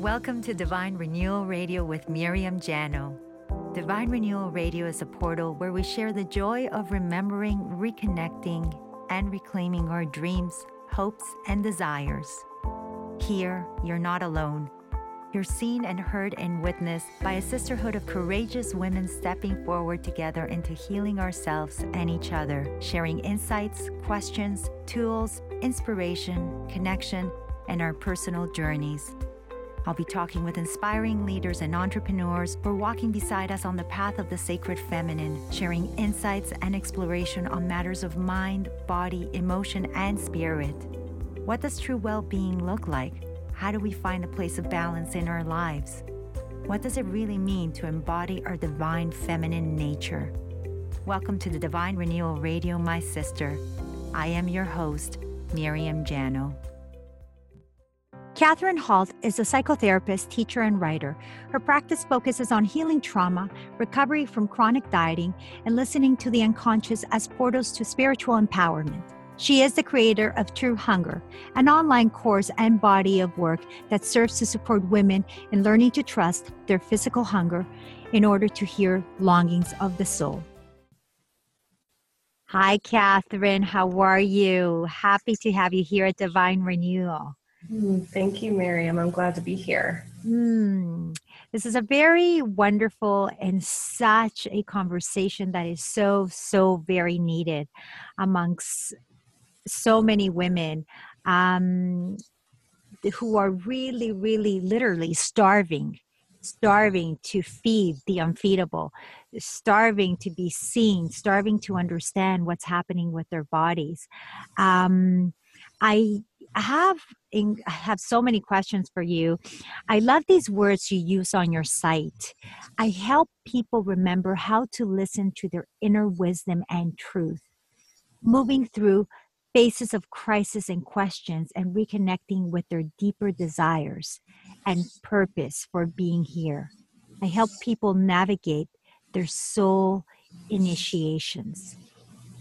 Welcome to Divine Renewal Radio with Miriam Jano. Divine Renewal Radio is a portal where we share the joy of remembering, reconnecting, and reclaiming our dreams, hopes, and desires. Here, you're not alone. You're seen and heard and witnessed by a sisterhood of courageous women stepping forward together into healing ourselves and each other, sharing insights, questions, tools, inspiration, connection, and our personal journeys. I'll be talking with inspiring leaders and entrepreneurs who are walking beside us on the path of the sacred feminine, sharing insights and exploration on matters of mind, body, emotion, and spirit. What does true well being look like? How do we find a place of balance in our lives? What does it really mean to embody our divine feminine nature? Welcome to the Divine Renewal Radio, my sister. I am your host, Miriam Jano. Kathryn Holt is a psychotherapist, teacher, and writer. Her practice focuses on healing trauma, recovery from chronic dieting, and listening to the unconscious as portals to spiritual empowerment. She is the creator of True Hunger, an online course and body of work that serves to support women in learning to trust their physical hunger in order to hear longings of the soul. Hi, Kathryn. How are you? Happy to have you here at Divine Renewal. Mm, thank you, Miriam. I'm glad to be here. Mm, this is a very wonderful and such a conversation that is so, so very needed amongst so many women um, who are really, really, literally starving, starving to feed the unfeedable, starving to be seen, starving to understand what's happening with their bodies. Um, I have in, I have so many questions for you. I love these words you use on your site. I help people remember how to listen to their inner wisdom and truth, moving through phases of crisis and questions and reconnecting with their deeper desires and purpose for being here. I help people navigate their soul initiations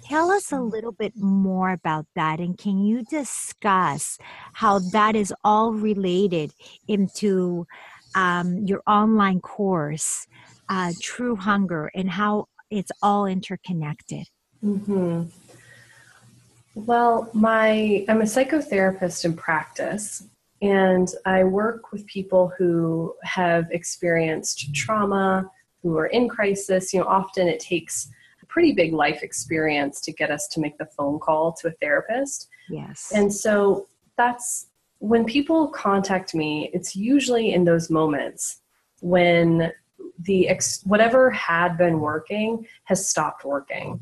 tell us a little bit more about that and can you discuss how that is all related into um, your online course uh, true hunger and how it's all interconnected mm-hmm. well my i'm a psychotherapist in practice and i work with people who have experienced trauma who are in crisis you know often it takes pretty big life experience to get us to make the phone call to a therapist. Yes. And so that's when people contact me, it's usually in those moments when the ex- whatever had been working has stopped working.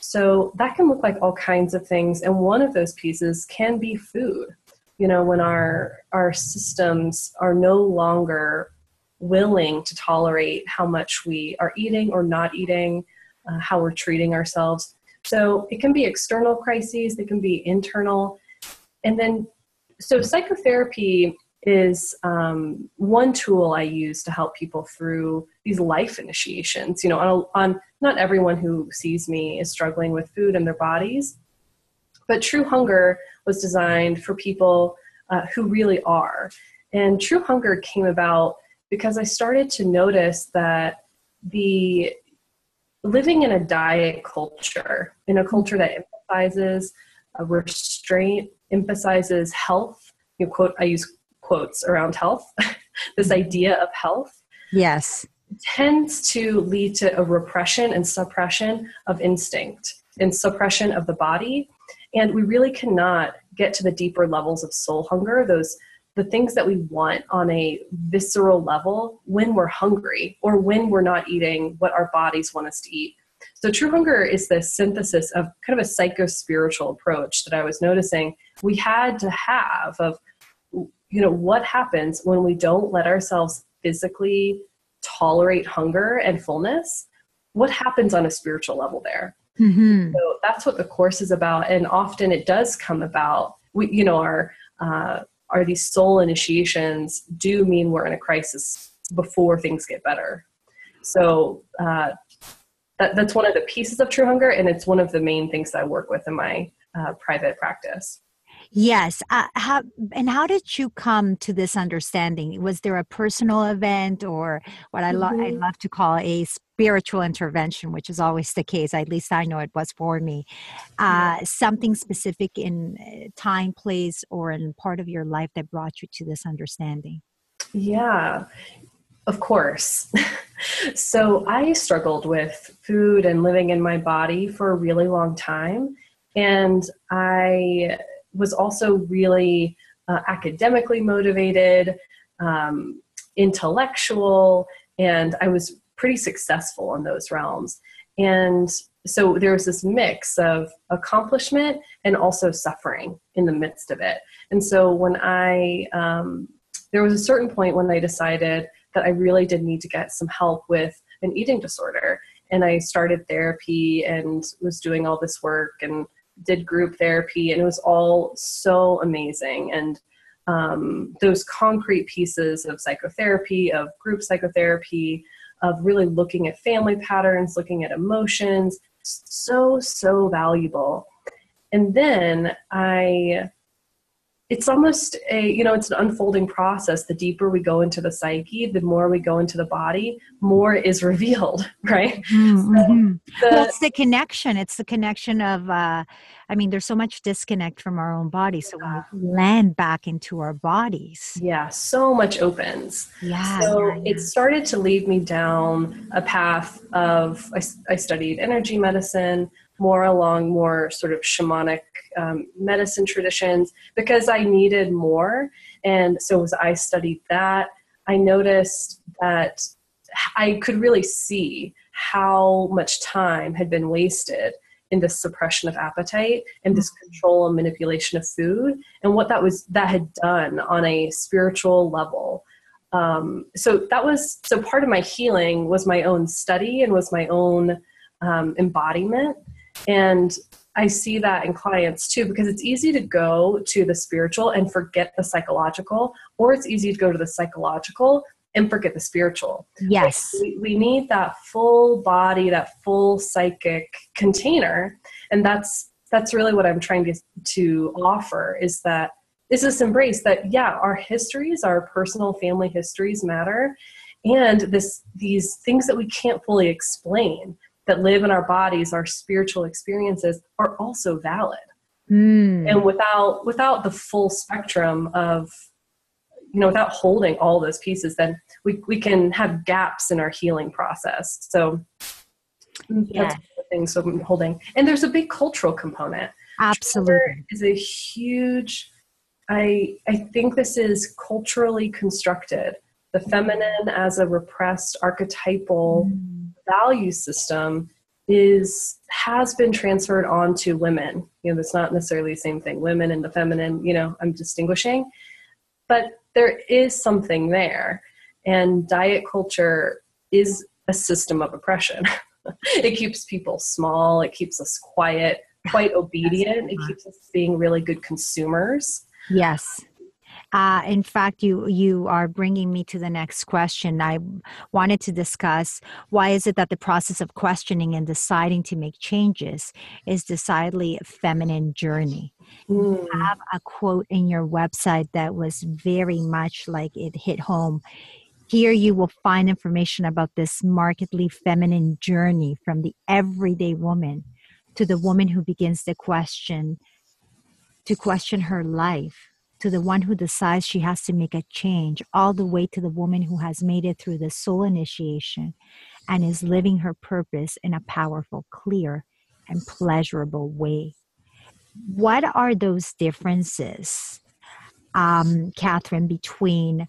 So that can look like all kinds of things and one of those pieces can be food. You know, when our our systems are no longer willing to tolerate how much we are eating or not eating, uh, how we're treating ourselves. So it can be external crises, they can be internal. And then, so psychotherapy is um, one tool I use to help people through these life initiations. You know, on, on not everyone who sees me is struggling with food and their bodies, but True Hunger was designed for people uh, who really are. And True Hunger came about because I started to notice that the living in a diet culture, in a culture that emphasizes a restraint, emphasizes health. You know, quote, I use quotes around health. this mm-hmm. idea of health. Yes. Tends to lead to a repression and suppression of instinct and suppression of the body. And we really cannot get to the deeper levels of soul hunger, those the things that we want on a visceral level when we're hungry or when we're not eating what our bodies want us to eat. So, true hunger is the synthesis of kind of a psycho spiritual approach that I was noticing we had to have of, you know, what happens when we don't let ourselves physically tolerate hunger and fullness? What happens on a spiritual level there? Mm-hmm. So, that's what the course is about. And often it does come about, we, you know, our, uh, are these soul initiations do mean we're in a crisis before things get better. So uh, that, that's one of the pieces of True Hunger, and it's one of the main things that I work with in my uh, private practice. Yes. Uh, how, and how did you come to this understanding? Was there a personal event or what I, lo- mm-hmm. I love to call a spiritual intervention, which is always the case, at least I know it was for me? Uh, something specific in uh, time, place, or in part of your life that brought you to this understanding? Yeah, of course. so I struggled with food and living in my body for a really long time. And I was also really uh, academically motivated, um, intellectual, and I was pretty successful in those realms. And so there was this mix of accomplishment and also suffering in the midst of it. And so when I, um, there was a certain point when I decided that I really did need to get some help with an eating disorder. And I started therapy and was doing all this work and did group therapy, and it was all so amazing. And um, those concrete pieces of psychotherapy, of group psychotherapy, of really looking at family patterns, looking at emotions, so, so valuable. And then I it's almost a you know it's an unfolding process the deeper we go into the psyche the more we go into the body more is revealed right mm-hmm. so the, well it's the connection it's the connection of uh i mean there's so much disconnect from our own body so yeah. we land back into our bodies yeah so much opens yeah so yeah, yeah. it started to lead me down a path of I, I studied energy medicine more along more sort of shamanic um, medicine traditions because I needed more. And so as I studied that, I noticed that I could really see how much time had been wasted in this suppression of appetite and this mm-hmm. control and manipulation of food and what that was that had done on a spiritual level um, so that was so part of my healing was my own study and was my own um, embodiment and I see that in clients too, because it's easy to go to the spiritual and forget the psychological, or it's easy to go to the psychological and forget the spiritual. Yes. we, we need that full body, that full psychic container. And that's that's really what I'm trying to, to offer is that is this embrace that yeah, our histories, our personal family histories matter. And this these things that we can't fully explain that live in our bodies, our spiritual experiences, are also valid. Mm. And without without the full spectrum of you know, without holding all those pieces, then we, we can have gaps in our healing process. So yeah. that's the things I'm holding. And there's a big cultural component. Absolutely. Is a huge I I think this is culturally constructed. The feminine as a repressed archetypal mm value system is has been transferred on to women. You know, it's not necessarily the same thing. Women and the feminine, you know, I'm distinguishing. But there is something there. And diet culture is a system of oppression. it keeps people small, it keeps us quiet, quite obedient, it keeps us being really good consumers. Yes. Uh, in fact, you you are bringing me to the next question. I wanted to discuss why is it that the process of questioning and deciding to make changes is decidedly a feminine journey. Mm. You have a quote in your website that was very much like it hit home. Here you will find information about this markedly feminine journey from the everyday woman to the woman who begins to question to question her life to the one who decides she has to make a change, all the way to the woman who has made it through the soul initiation and is living her purpose in a powerful, clear, and pleasurable way. What are those differences, um, Kathryn, between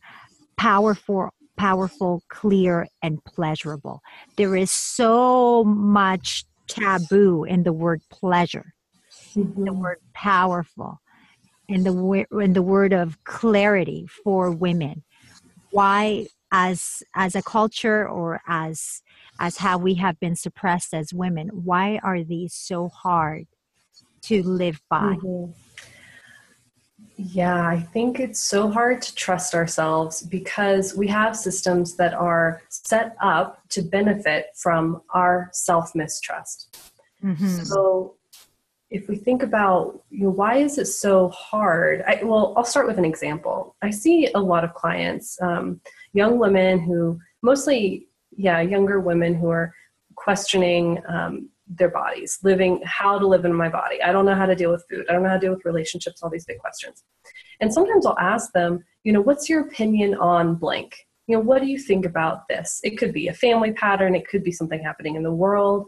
powerful, powerful, clear, and pleasurable? There is so much taboo in the word pleasure, mm-hmm. the word powerful in the in the word of clarity for women why as as a culture or as as how we have been suppressed as women why are these so hard to live by mm-hmm. yeah i think it's so hard to trust ourselves because we have systems that are set up to benefit from our self mistrust mm-hmm. so if we think about you know why is it so hard? I, well i'll start with an example. I see a lot of clients um, young women who mostly yeah younger women who are questioning um, their bodies living how to live in my body. I don't know how to deal with food. I don't know how to deal with relationships all these big questions. And sometimes i'll ask them you know what's your opinion on blank? You know what do you think about this? It could be a family pattern. It could be something happening in the world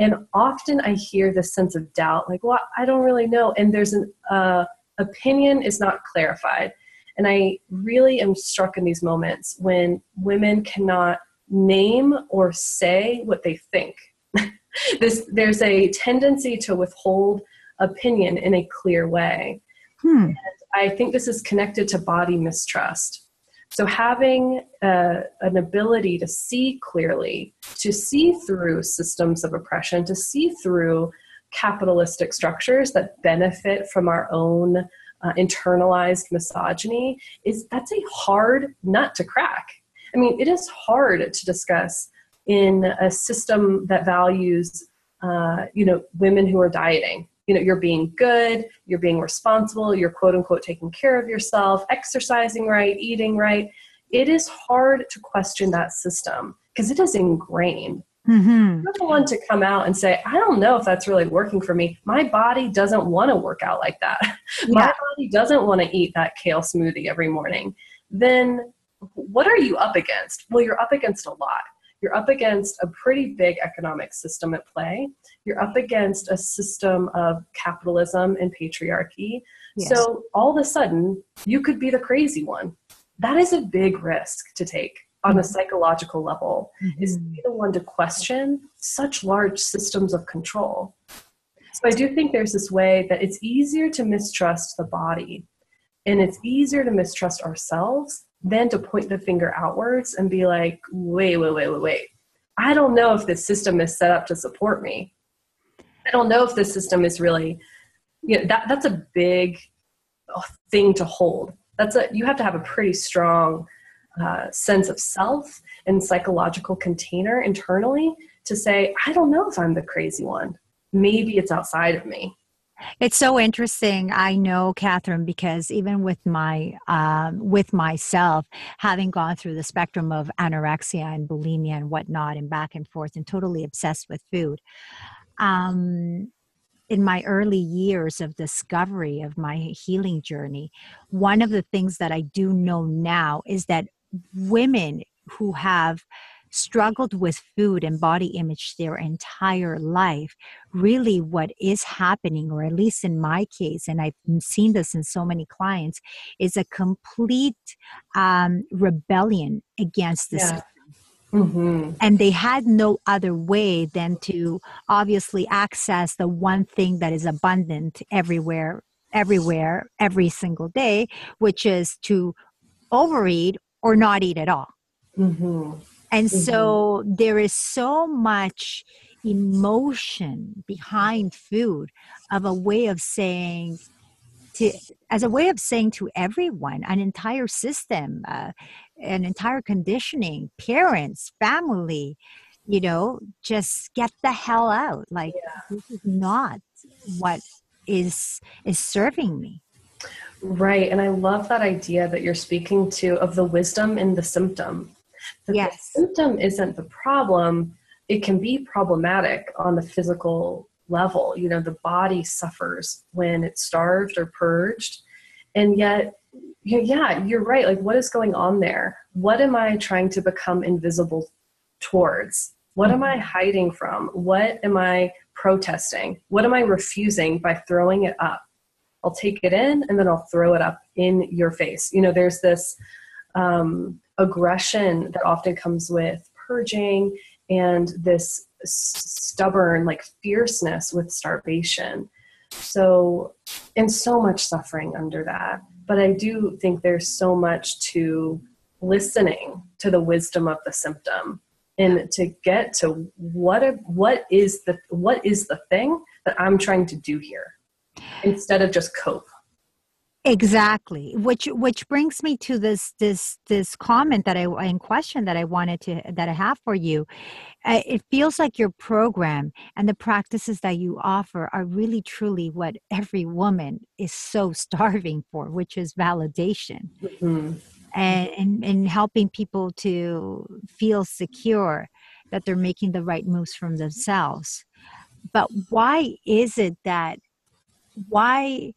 and often I hear this sense of doubt, like, well, I don't really know. And there's an uh, opinion is not clarified. And I really am struck in these moments when women cannot name or say what they think. this, there's a tendency to withhold opinion in a clear way. Hmm. And I think this is connected to body mistrust. So, having uh, an ability to see clearly, to see through systems of oppression, to see through capitalistic structures that benefit from our own uh, internalized misogyny, is that's a hard nut to crack. I mean, it is hard to discuss in a system that values, uh, you know, women who are dieting you know you're being good you're being responsible you're quote unquote taking care of yourself exercising right eating right. It is hard to question that system because it is ingrained. Mm-hmm. you're the one to come out and say i don't know if that's really working for me. My body doesn't want to work out like that. Yeah. my body doesn't want to eat that kale smoothie every morning. Then what are you up against? Well you're up against a lot you're up against a pretty big economic system at play. You're up against a system of capitalism and patriarchy. Yes. So all of a sudden, you could be the crazy one. That is a big risk to take on a mm-hmm. psychological level, mm-hmm. is to be the one to question such large systems of control. So I do think there's this way that it's easier to mistrust the body and it's easier to mistrust ourselves then to point the finger outwards and be like, wait, wait, wait, wait, wait. I don't know if this system is set up to support me. I don't know if this system is really, you know, that, that's a big uh, thing to hold. That's a, you have to have a pretty strong uh, sense of self and psychological container internally to say, I don't know if I'm the crazy one. Maybe it's outside of me. It's so interesting. I know, Kathryn, because even with my um, with myself, having gone through the spectrum of anorexia and bulimia and whatnot, and back and forth, and totally obsessed with food. Um, in my early years of discovery of my healing journey, one of the things that I do know now is that women who have struggled with food and body image their entire life, really what is happening, or at least in my case, and I've seen this in so many clients, is a complete um, rebellion against the yeah. Mm-hmm. And they had no other way than to obviously access the one thing that is abundant everywhere, everywhere, every single day, which is to overeat or not eat at all. Mm-hmm. And mm-hmm. so there is so much emotion behind food of a way of saying to as a way of saying to everyone an entire system uh, an entire conditioning parents family you know just get the hell out like yeah. this is not what is is serving me right and i love that idea that you're speaking to of the wisdom in the symptom yes. the symptom isn't the problem, it can be problematic on the physical level. You know, the body suffers when it's starved or purged. And yet, yeah, you're right. Like, what is going on there? What am I trying to become invisible towards? What am I mm-hmm. hiding from? What am I protesting? What am I refusing by throwing it up? I'll take it in and then I'll throw it up in your face. You know, there's this um, aggression that often comes with purging and this stubborn like fierceness with starvation. So and so much suffering under that. But i do think there's so much to listening to the wisdom of the symptom and to get to what a, what is the what is the thing that i'm trying to do here instead of just cope Exactly. Which which brings me to this this this comment that I in question that I wanted to that I have for you. Uh, it feels like your program and the practices that you offer are really truly what every woman is so starving for, which is validation. Mm-hmm. And, and and helping people to feel secure that they're making the right moves from themselves. But why is it that why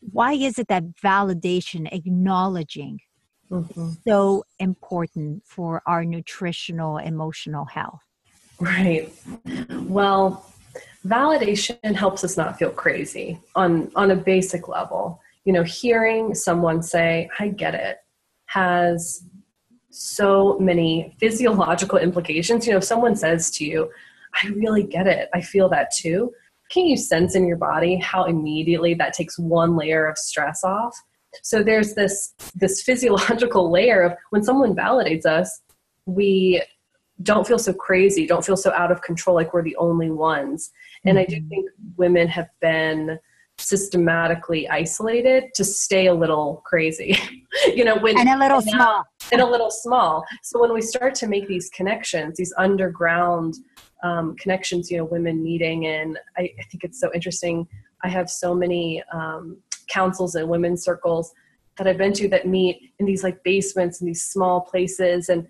why is it that validation, acknowledging, mm-hmm. so important for our nutritional, emotional health? Right. Well, validation helps us not feel crazy on on a basic level. You know, hearing someone say, "I get it," has so many physiological implications. You know, if someone says to you, I really get it, I feel that too, can you sense in your body how immediately that takes one layer of stress off? So there's this this physiological layer of when someone validates us, we don't feel so crazy, don't feel so out of control like we're the only ones. And. I do mm-hmm. think women have been systematically isolated to stay a little crazy you know when and a little and small and a little small so when we start to make these connections these underground um, connections you know women meeting. And I, I, think it's so interesting. I have so many um, councils and women's circles that i've been to that meet in these like basements and these small places. And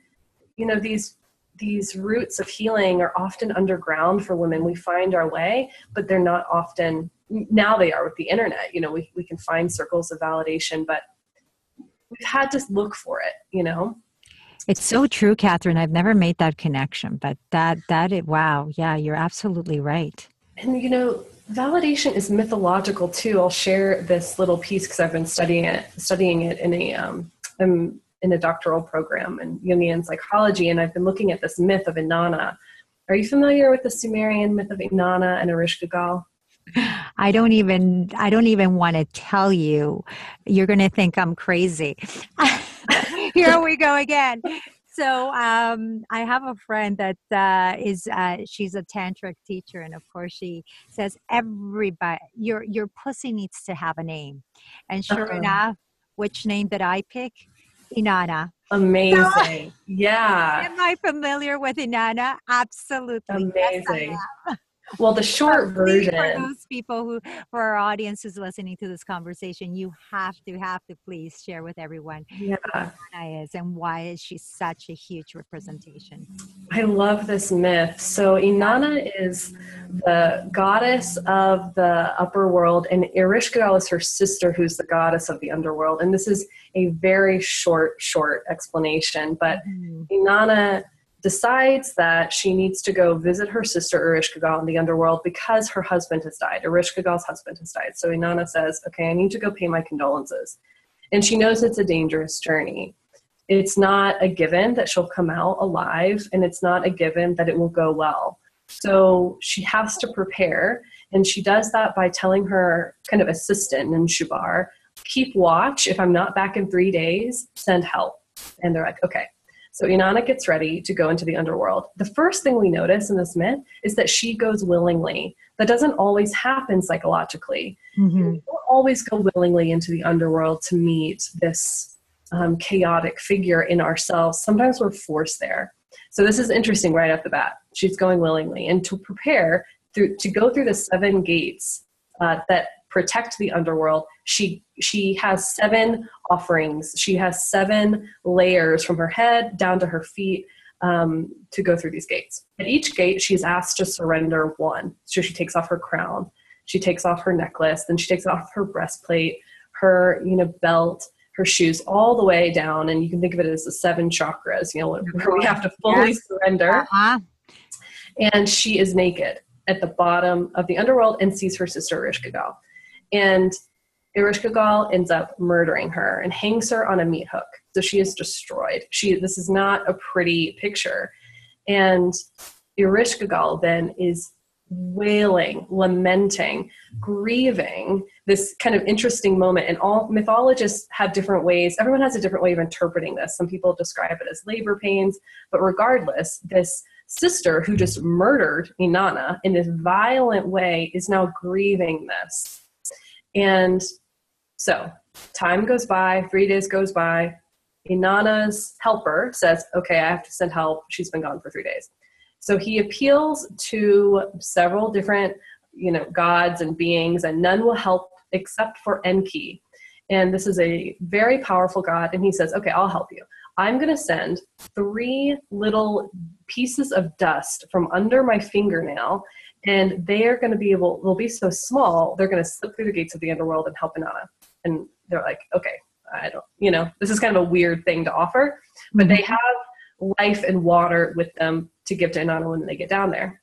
you know these these roots of healing are often underground for women. We find our way but they're not often now they are with the internet. You know we, we can find circles of validation but we've had to look for it you know it's so true, Kathryn. I've never made that connection, but that that it wow, yeah, you're absolutely right. And you know, validation is mythological too. I'll share this little piece because I've been studying it, studying it in a um, I'm in a doctoral program in Jungian psychology, and I've been looking at this myth of Inanna. Are you familiar with the Sumerian myth of Inanna and Ereshkigal? I don't even I don't even want to tell you. You're going to think I'm crazy. here we go again. So um, I have a friend that uh, is uh, she's a tantric teacher, and of course she says everybody your your pussy needs to have a name. And sure uh-huh. enough, which name did I pick? Inanna. Amazing. yeah. Am I familiar with Inanna? Absolutely. Amazing. Yes, well the short version for those people who for our audience who's listening to this conversation you have to have to please share with everyone yeah. who Inanna is and why is she such a huge representation. I love this myth. So inanna is the goddess of the upper world and ereshkigal is her sister who's the goddess of the underworld. And this is a very short short explanation but mm-hmm. inanna decides that she needs to go visit her sister Ereshkigal in the underworld because her husband has died. Ereshkigal's husband has died. So Inanna says, Okay, I need to go pay my condolences. And she knows it's a dangerous journey. It's not a given that she'll come out alive, and it's not a given that it will go well. So she has to prepare, and she does that by telling her kind of assistant, Ninshubur, keep watch. If I'm not back in three days, send help. And they're like, okay. So Inanna gets ready to go into the underworld. The first thing we notice in this myth is that she goes willingly. That doesn't always happen psychologically. Mm-hmm. We don't always go willingly into the underworld to meet this um, chaotic figure in ourselves. Sometimes we're forced there. So this is interesting right off the bat. She's going willingly, and to prepare through to go through the seven gates uh, that protect the underworld. She she has seven offerings. She has seven layers from her head down to her feet um, to go through these gates. At each gate she's asked to surrender one. So she takes off her crown. She takes off her necklace. Then she takes off her breastplate her you know belt her shoes all the way down. And you can think of it as the seven chakras you know where we have to fully yes. surrender. Uh-huh. and she is naked at the bottom of the underworld and sees her sister Ereshkigal. And Ereshkigal ends up murdering her and hangs her on a meat hook. So she is destroyed. She this is not a pretty picture. And Ereshkigal then is wailing, lamenting, grieving this kind of interesting moment. And all mythologists have different ways, everyone has a different way of interpreting this. Some people describe it as labor pains, but regardless, this sister who just murdered Inanna in this violent way is now grieving this and so time goes by, three days goes by. Inanna's helper says, Okay, I have to send help. She's been gone for three days. So he appeals to several different, you know, gods and beings, and none will help except for Enki. And this is a very powerful god. And he says, Okay, I'll help you. I'm going to send three little pieces of dust from under my fingernail, and they are going to be able, they'll be so small, they're going to slip through the gates of the underworld and help Inanna. And they're like, okay, I don't, you know, this is kind of a weird thing to offer, but they mm-hmm. have life and water with them to give to Inanna when they get down there.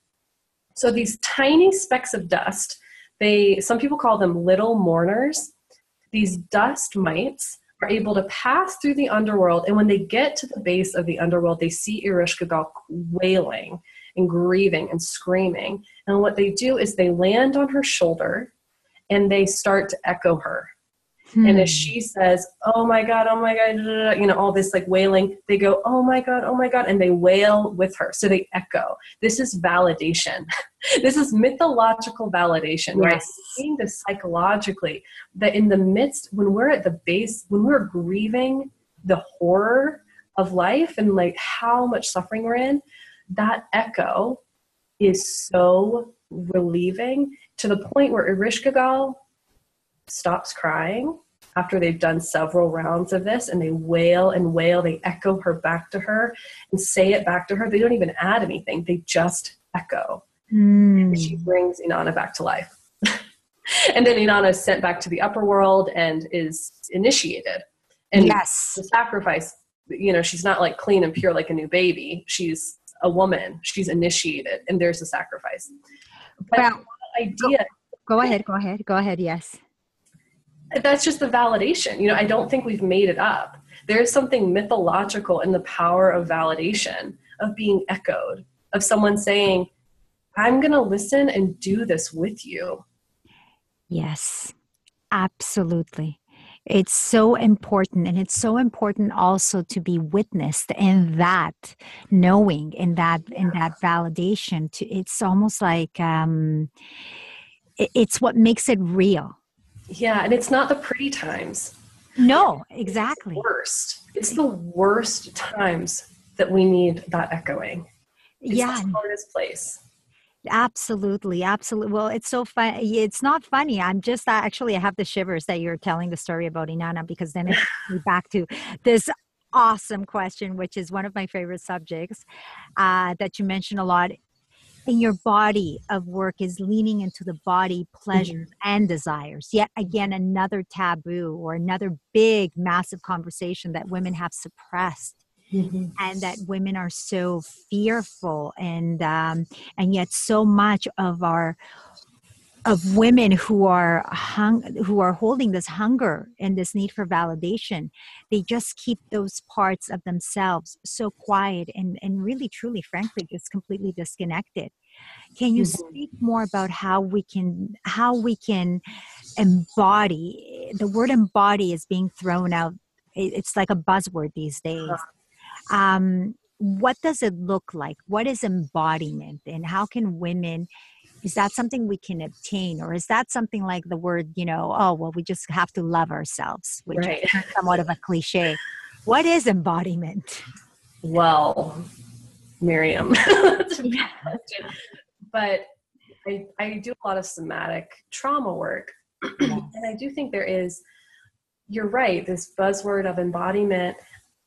So these tiny specks of dust, they, some people call them little mourners. These dust mites are able to pass through the underworld. And when they get to the base of the underworld, they see Ereshkigal wailing and grieving and screaming. And what they do is they land on her shoulder and they start to echo her. Hmm. And as she says, Oh my God, oh my God, you know, all this like wailing, they go, Oh my God, oh my God, and they wail with her. So they echo. This is validation. this is mythological validation. Yes. Right? Seeing this psychologically, that in the midst, when we're at the base, when we're grieving the horror of life and like how much suffering we're in, that echo is so relieving to the point where Ereshkigal stops crying after they've done several rounds of this and they wail and wail. They echo her back to her and say it back to her. They don't even add anything. They just echo. Mm. and she brings inanna back to life. And then inanna is sent back to the upper world and is initiated. And yes. the sacrifice you know she's not like clean and pure like a new baby. She's a woman she's initiated and there's a sacrifice but well, idea go, go ahead go ahead go ahead yes that's just the validation. You know, I don't think we've made it up. There's something mythological in the power of validation, of being echoed, of someone saying, I'm going to listen and do this with you. Yes, absolutely. It's so important. And it's so important also to be witnessed in that knowing, in that, in that validation. To, it's almost like, um, it's what makes it real yeah, and it's not the pretty times. No, exactly. It's worst. It's the worst times that we need that echoing. It's yeah. the hardest place. Absolutely, absolutely. Well, it's so fun. It's not funny. I'm just actually I have the shivers that you're telling the story about Inanna because then it's back to this awesome question, which is one of my favorite subjects uh, that you mentioned a lot in your body of work is leaning into the body pleasures mm-hmm. and desires. Yet again, another taboo or another big, massive conversation that women have suppressed. Mm-hmm. and that women are so fearful and um, and yet so much of our of women who are hung who are holding this hunger and this need for validation they just keep those parts of themselves so quiet and and really truly frankly just completely disconnected can you mm-hmm. speak more about how we can how we can embody the word embody is being thrown out it's like a buzzword these days. Um, what does it look like what is embodiment and how can women is that something we can obtain or is that something like the word you know oh well we just have to love ourselves which right. is somewhat of a cliche what is embodiment well miriam to be a question. but I, I do a lot of somatic trauma work yes. and i do think there is you're right this buzzword of embodiment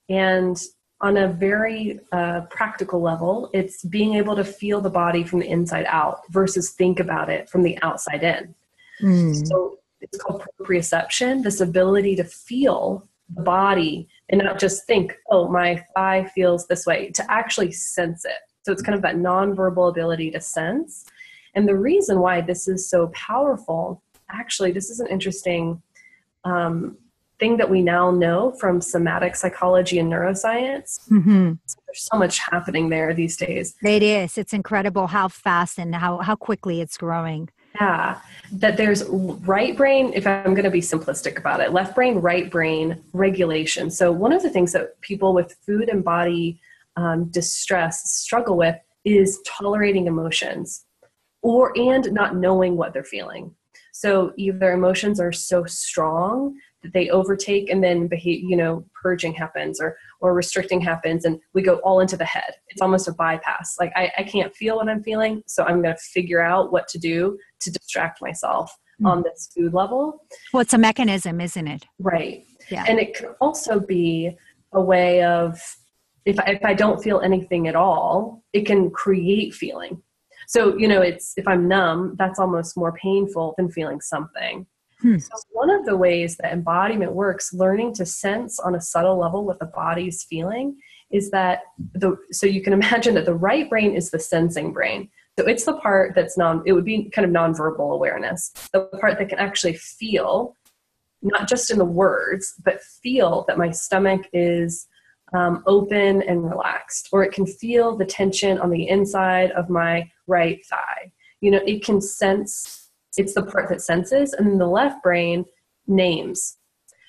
and on a very uh, practical level, it's being able to feel the body from the inside out versus think about it from the outside in. Mm. So it's called proprioception, this ability to feel the body and not just think, oh, my thigh feels this way, to actually sense it. So it's kind of that nonverbal ability to sense. And the reason why this is so powerful, actually, this is an interesting um, thing that we now know from somatic psychology and neuroscience. Mm-hmm. There's so much happening there these days. It is. It's incredible how fast and how, how quickly it's growing. Yeah, that there's right brain, if I'm going to be simplistic about it, left brain, right brain regulation. So, one of the things that people with food and body um, distress struggle with is tolerating emotions or and not knowing what they're feeling. So, either emotions are so strong they overtake and then behave, you know, purging happens or or restricting happens and we go all into the head. It's almost a bypass. Like I, I can't feel what I'm feeling, so I'm gonna figure out what to do to distract myself mm. on this food level. Well, it's a mechanism, isn't it? Right. Yeah. And it can also be a way of if I, if I don't feel anything at all, it can create feeling. So, you know, it's if I'm numb, that's almost more painful than feeling something. Hmm. So, one of the ways that embodiment works, learning to sense on a subtle level what the body's feeling, is that the so you can imagine that the right brain is the sensing brain. So it's the part that's non. It would be kind of nonverbal awareness, the part that can actually feel, not just in the words, but feel that my stomach is um, open and relaxed, or it can feel the tension on the inside of my right thigh. You know, it can sense, it's the part that senses, and then the left brain names.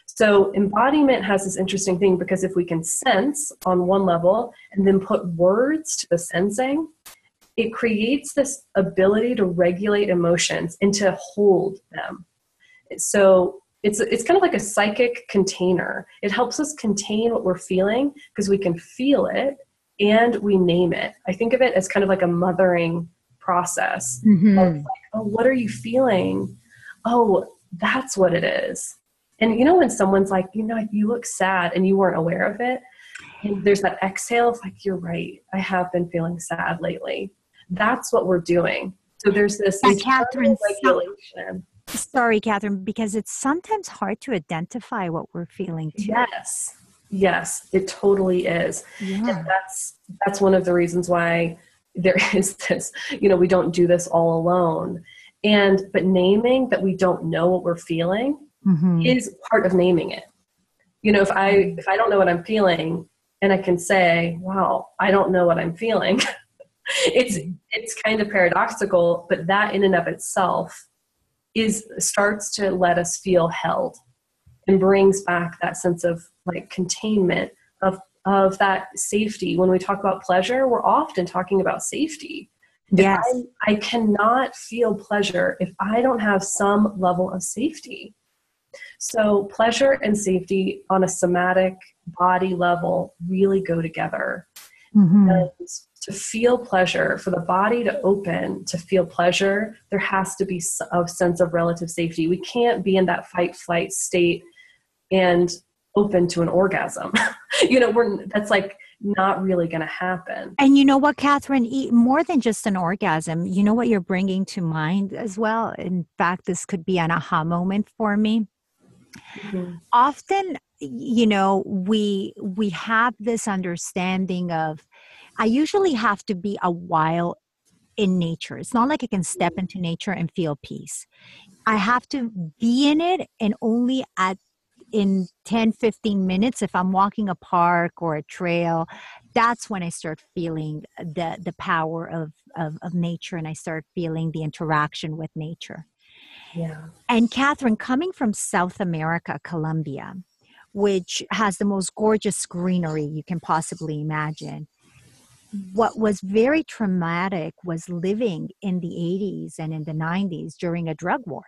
So, embodiment has this interesting thing because if we can sense on one level and then put words to the sensing, it creates this ability to regulate emotions and to hold them. So, it's it's kind of like a psychic container. It helps us contain what we're feeling because we can feel it and we name it. I think of it as kind of like a mothering process. Mm-hmm. Like, oh, what are you feeling? Oh, that's what it is. And you know when someone's like, you know, you look sad and you weren't aware of it, and there's that exhale of like, you're right. I have been feeling sad lately. That's what we're doing. So there's this Kathryn, regulation. Sorry, Kathryn, because it's sometimes hard to identify what we're feeling too. Yes. Yes, it totally is. Yeah. And that's that's one of the reasons why there is this, you know, we don't do this all alone. And but naming that we don't know what we're feeling mm-hmm. is part of naming it. You know, if I if I don't know what I'm feeling and I can say, wow, I don't know what I'm feeling. it's it's kind of paradoxical, but that in and of itself is starts to let us feel held and brings back that sense of like containment of of that safety. When we talk about pleasure we're often talking about safety. Yes. I, I cannot feel pleasure if i don't have some level of safety. So pleasure and safety on a somatic body level really go together. Mm-hmm. and to feel pleasure, for the body to open to feel pleasure, there has to be a sense of relative safety. We can't be in that fight flight state and open to an orgasm. you know, we're that's like not really going to happen. And you know what, Kathryn? More than just an orgasm, you know what you're bringing to mind as well. In fact, this could be an aha moment for me. Mm-hmm. Often, you know, we we have this understanding of I usually have to be a while in nature. It's not like I can step into nature and feel peace. I have to be in it and only at in 10 15 minutes if I'm walking a park or a trail that's when I start feeling the the power of, of of nature and I start feeling the interaction with nature. Yeah. And Kathryn, coming from South America, Colombia, which has the most gorgeous greenery you can possibly imagine, what was very traumatic was living in the 80s and in the 90s during a drug war.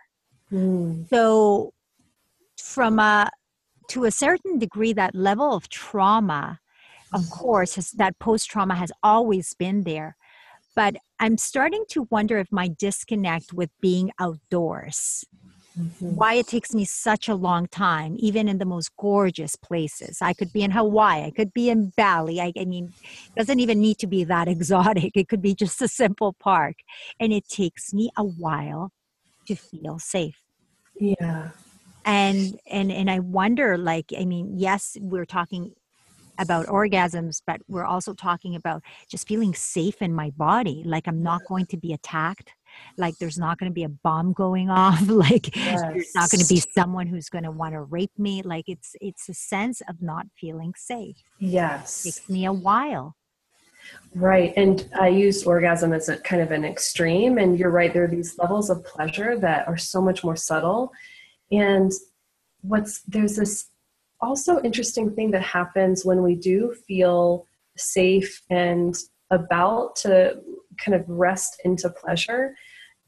Mm. So, from a to a certain degree, that level of trauma, of mm. course, has, that post trauma has always been there. But I'm starting to wonder if my disconnect with being outdoors Mm-hmm. Why it takes me such a long time, even in the most gorgeous places. I could be in Hawaii, I could be in Bali. I, I mean, it doesn't even need to be that exotic. It could be just a simple park. And it takes me a while to feel safe. Yeah. And and and I wonder, like, I mean, yes, we're talking about orgasms, but we're also talking about just feeling safe in my body, like I'm not going to be attacked. Like there's not going to be a bomb going off. Like yes. there's not going to be someone who's going to want to rape me. Like it's it's a sense of not feeling safe. Yes. it takes me a while. Right and i use orgasm as a kind of an extreme and you're right there are these levels of pleasure that are so much more subtle and what's there's this also interesting thing that happens when we do feel safe and about to kind of rest into pleasure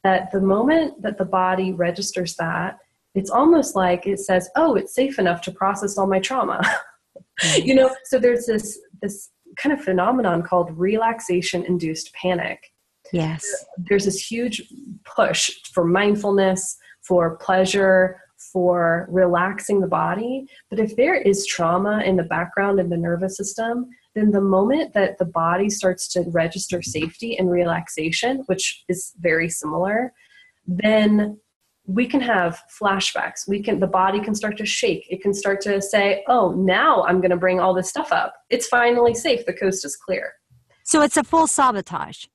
that the moment that the body registers that it's almost like it says, "Oh, it's safe enough to process all my trauma." you know, so there's this this kind of phenomenon called relaxation induced panic. Yes. There's this huge push for mindfulness, for pleasure, for relaxing the body. But if there is trauma in the background in the nervous system, then the moment that the body starts to register safety and relaxation, which is very similar, then we can have flashbacks. We can the body can start to shake. It can start to say oh now i'm going to bring all this stuff up. It's finally safe. The coast is clear. So it's a full sabotage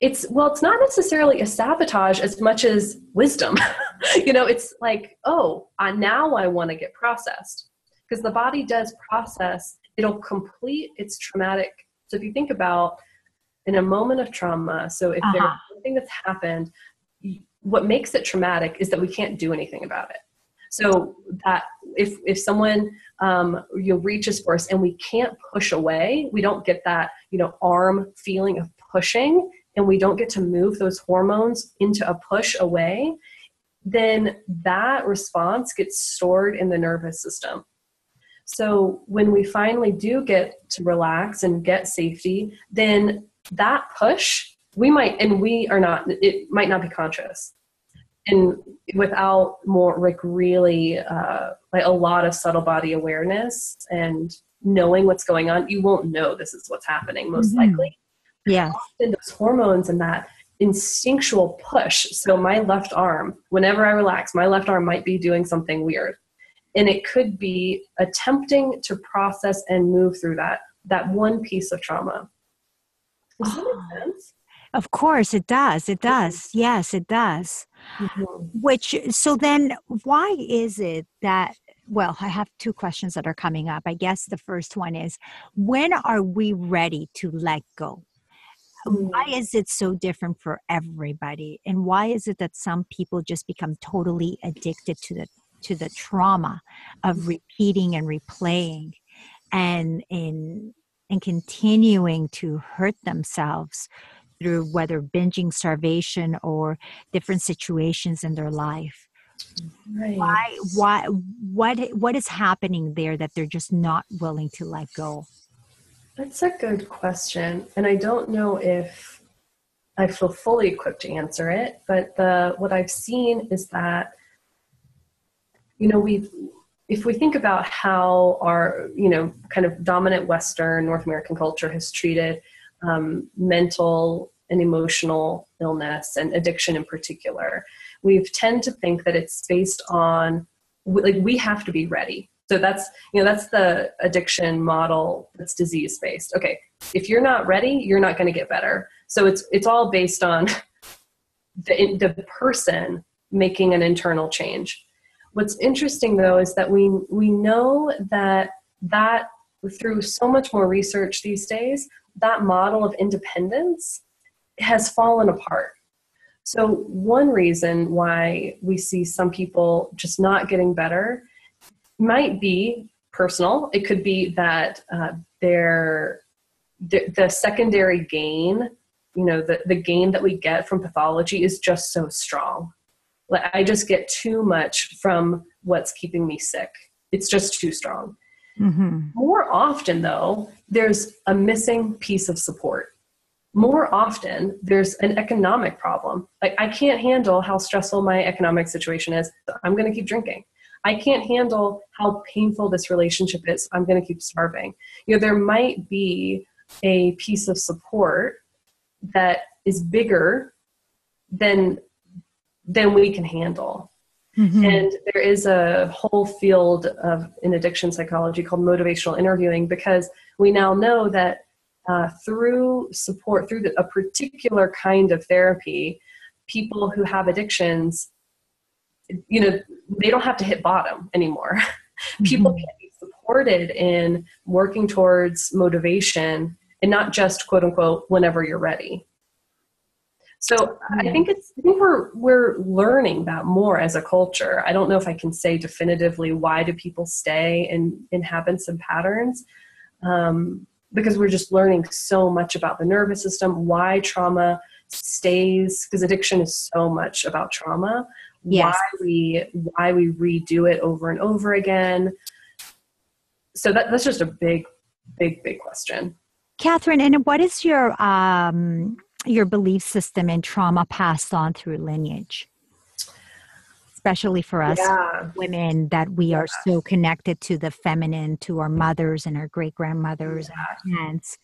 it's well it's not necessarily a sabotage as much as wisdom. You know it's like oh I, now i want to get processed. Because the body does process. It'll complete its traumatic so if you think about in a moment of trauma so if uh-huh. there's something that's happened what makes it traumatic is that we can't do anything about it. So that if if someone um, you reaches for us and we can't push away we don't get that you know arm feeling of pushing and we don't get to move those hormones into a push away then that response gets stored in the nervous system. So when we finally do get to relax and get safety then that push we might and we are not it might not be conscious. And without more like really uh, like a lot of subtle body awareness and knowing what's going on you won't know this is what's happening most mm-hmm. likely yeah often those hormones and that instinctual push so my left arm whenever i relax my left arm might be doing something weird and it could be attempting to process and move through that that one piece of trauma does that make sense of course, it does. It does. Yes, it does. Mm-hmm. Which, so then why is it that? Well, I have two questions that are coming up. I guess the first one is when are we ready to let go? Why mm. is it so different for everybody? And why is it that some people just become totally addicted to the to the trauma of mm. repeating and replaying and in and continuing to hurt themselves through whether binging, starvation, or different situations in their life. Right. Why? Why? What? What is happening there that they're just not willing to let go? That's a good question, and I don't know if I feel fully equipped to answer it. But the what I've seen is that you know we've if we think about how our you know kind of dominant western north american culture has treated um, mental and emotional illness and addiction in particular we tend to think that it's based on like we have to be ready so that's you know that's the addiction model that's disease based okay if you're not ready you're not going to get better. So it's it's all based on the, the person making an internal change. What's interesting though is that we we know that that through so much more research these days that model of independence has fallen apart. So, one reason why we see some people just not getting better might be personal. It could be that uh, their the, the secondary gain, you know, the, the gain that we get from pathology is just so strong. Like I just get too much from what's keeping me sick. It's just too strong. Mm-hmm. More often, though, there's a missing piece of support. More often, there's an economic problem. Like, I can't handle how stressful my economic situation is. So I'm going to keep drinking. I can't handle how painful this relationship is. I'm going to keep starving. You know, there might be a piece of support that is bigger than than we can handle. Mm-hmm. And there is a whole field of in addiction psychology called motivational interviewing because we now know that uh, through support, through the, a particular kind of therapy, people who have addictions, you know, they don't have to hit bottom anymore. Mm-hmm. people can be supported in working towards motivation and not just quote unquote whenever you're ready. So I think it's I think we're we're learning that more as a culture. I don't know if I can say definitively why do people stay in in habits and patterns, um, because we're just learning so much about the nervous system, why trauma stays, because addiction is so much about trauma. Yes. why we why we redo it over and over again. So that that's just a big, big, big question. Kathryn, and what is your um, your belief system in trauma passed on through lineage? Especially for us Yeah. women, that we are so connected to the feminine, to our mothers and our great grandmothers and aunts.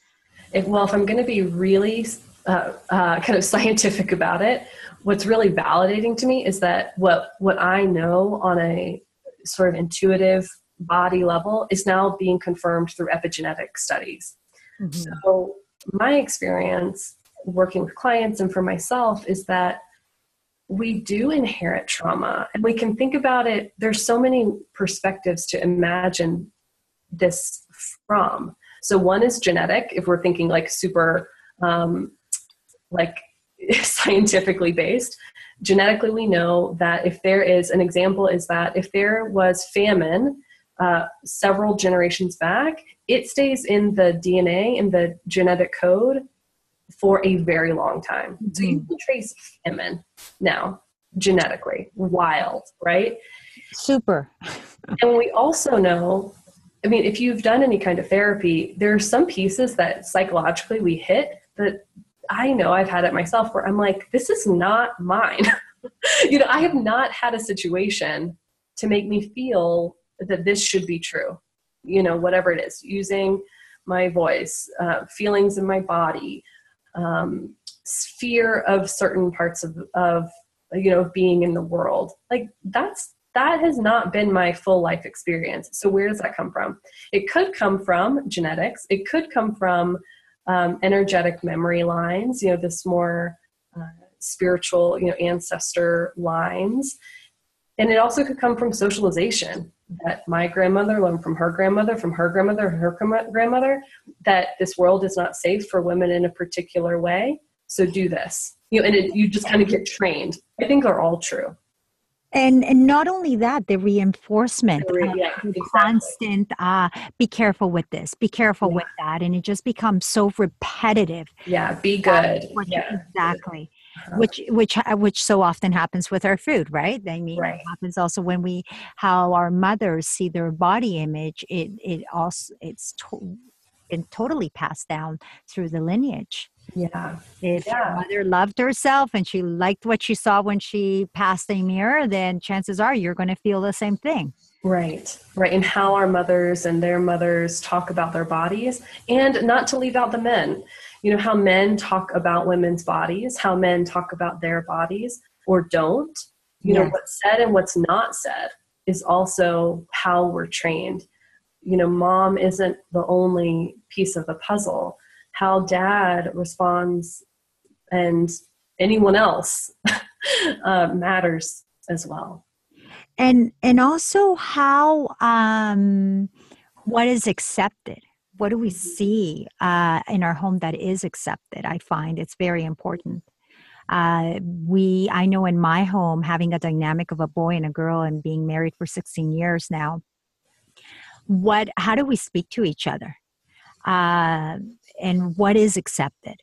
If, well, if I'm going to be really uh, uh, kind of scientific about it, what's really validating to me is that what what I know on a sort of intuitive body level is now being confirmed through epigenetic studies. Mhm. So, my experience working with clients and for myself is that we do inherit trauma and we can think about it. There's so many perspectives to imagine this from. So, one is genetic, if we're thinking like super, um, like scientifically based. Genetically, we know that if there is an example, is that if there was famine uh, several generations back, it stays in the DNA in the genetic code for a very long time. So you can trace famine now genetically, wild, right? Super. And we also know, I mean, if you've done any kind of therapy, there are some pieces that psychologically we hit that I know I've had it myself where I'm like, this is not mine. you know, I have not had a situation to make me feel that this should be true. You know, whatever it is, using my voice, uh, feelings in my body, um, fear of certain parts of, of, you know, being in the world. Like that's that has not been my full life experience. So where does that come from? It could come from genetics. It could come from um, energetic memory lines. You know, this more uh, spiritual, you know, ancestor lines, and it also could come from socialization. That my grandmother learned from her grandmother, from her grandmother, her grandmother, that this world is not safe for women in a particular way. So do this. You know, and it, you just kind of get trained. I think are all true. And and not only that, the reinforcement, The uh, yeah, exactly. constant uh, be careful with this, be careful Yeah. with that, and it just becomes so repetitive. Yeah, be good. What- Yeah, exactly. Uh-huh. Which which which so often happens with our food, right? I mean, Right. it happens also when we how our mothers see their body image. It it also it's to, been totally passed down through the lineage. Yeah, If Yeah. your mother loved herself and she liked what she saw when she passed a mirror, then chances are you're going to feel the same thing. right, right. And how our mothers and their mothers talk about their bodies, and not to leave out the men. You know how men talk about women's bodies, how men talk about their bodies or don't. You know what's said and what's not said is also how we're trained. You know, mom isn't the only piece of the puzzle. How dad responds and anyone else uh, matters as well. and and also how um what is accepted? What do we see uh in our home that is accepted? I find it's very important. Uh we i know in my home having a dynamic of a boy and a girl and being married for 16 years now what how do we speak to each other uh and what is accepted?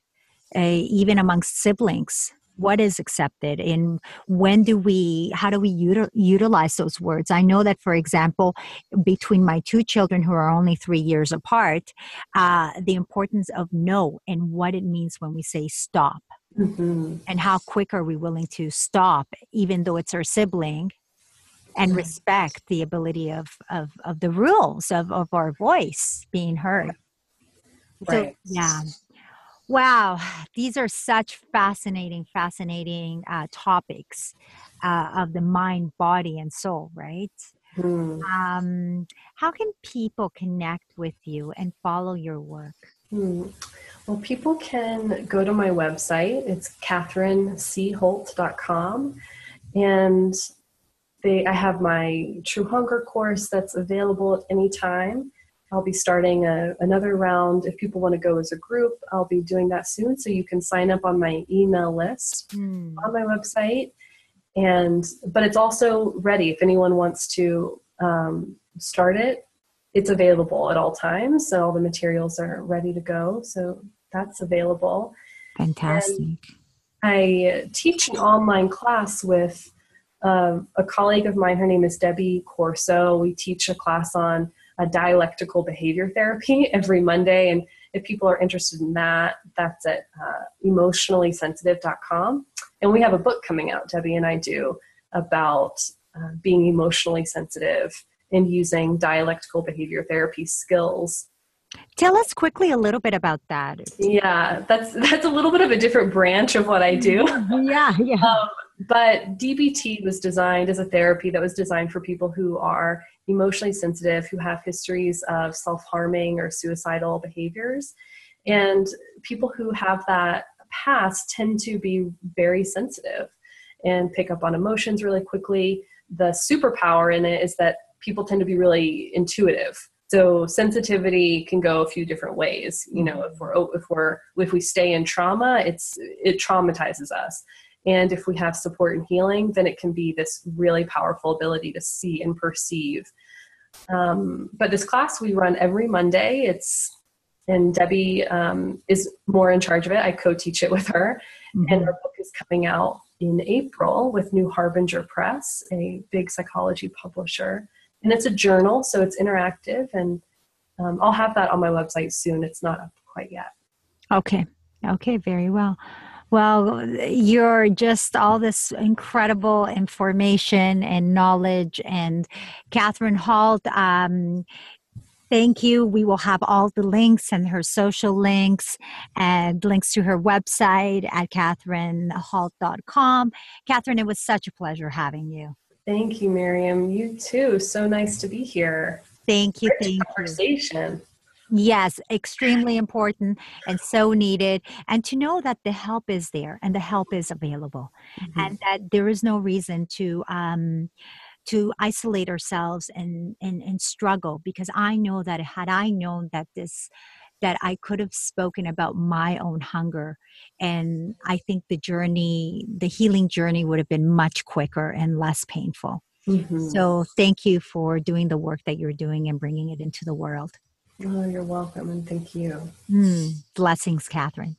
Uh, even amongst siblings what is accepted? And when do we how do we util- utilize those words? I know that for example between my two children who are only three years apart uh, the importance of no and what it means when we say stop. Mm-hmm. and how quick are we willing to stop even though it's our sibling and respect the ability of of, of the rules of, of our voice being heard so, yeah. Wow. These are such fascinating, fascinating uh, topics uh, of the mind, body, and soul, right? Hmm. Um, how can people connect with you and follow your work? Hmm. Well, people can go to my website. It's kathrynchholt.com. And they, I have my True Hunger course that's available at any time. I'll be starting a, another round. If people want to go as a group, I'll be doing that soon. So you can sign up on my email list Hmm. on my website. And but it's also ready if anyone wants to um, start it. It's available at all times, so all the materials are ready to go. So that's available. Fantastic. I teach an online class with Um, a colleague of mine, her name is Debbie Corso. We teach a class on a dialectical behavior therapy every Monday. And if people are interested in that, that's at uh, emotionallysensitive.com. And we have a book coming out, Debbie and I do, about uh, being emotionally sensitive and using dialectical behavior therapy skills. Tell us quickly a little bit about that. Yeah, that's that's a little bit of a different branch of what I do. yeah, yeah. Um, but DBT was designed as a therapy that was designed for people who are emotionally sensitive, who have histories of self harming or suicidal behaviors. And people who have that past tend to be very sensitive and pick up on emotions really quickly. The superpower in it is that people tend to be really intuitive. So sensitivity can go a few different ways. You know, if we're if we're if we stay in trauma, it's it traumatizes us. And if we have support and healing, then it can be this really powerful ability to see and perceive. Um, but this class we run every Monday. It's and Debbie um, is more in charge of it. I co-teach it with her, mm-hmm. and our book is coming out in April with New Harbinger Press, a big psychology publisher, and it's a journal, so it's interactive. And um, I'll have that on my website soon. It's not up quite yet. Okay. Okay. Very well. Well, you're just all this incredible information and knowledge. And Kathryn Holt, um, thank you. We will have all the links and her social links and links to her website at kathrynholt.com. Kathryn, it was such a pleasure having you. Thank you, Miriam. You too. So nice to be here. Thank you. Rich thank conversation. You. Yes, extremely important and so needed. And to know that the help is there and the help is available, mm-hmm. and that there is no reason to um, to isolate ourselves and, and and struggle. Because I know that had I known that this that I could have spoken about my own hunger. And I think the journey, the healing journey would have been much quicker and less painful. Mm-hmm. So thank you for doing the work that you're doing and bringing it into the world. Oh, you're welcome, and thank you. Mm, blessings, Kathryn.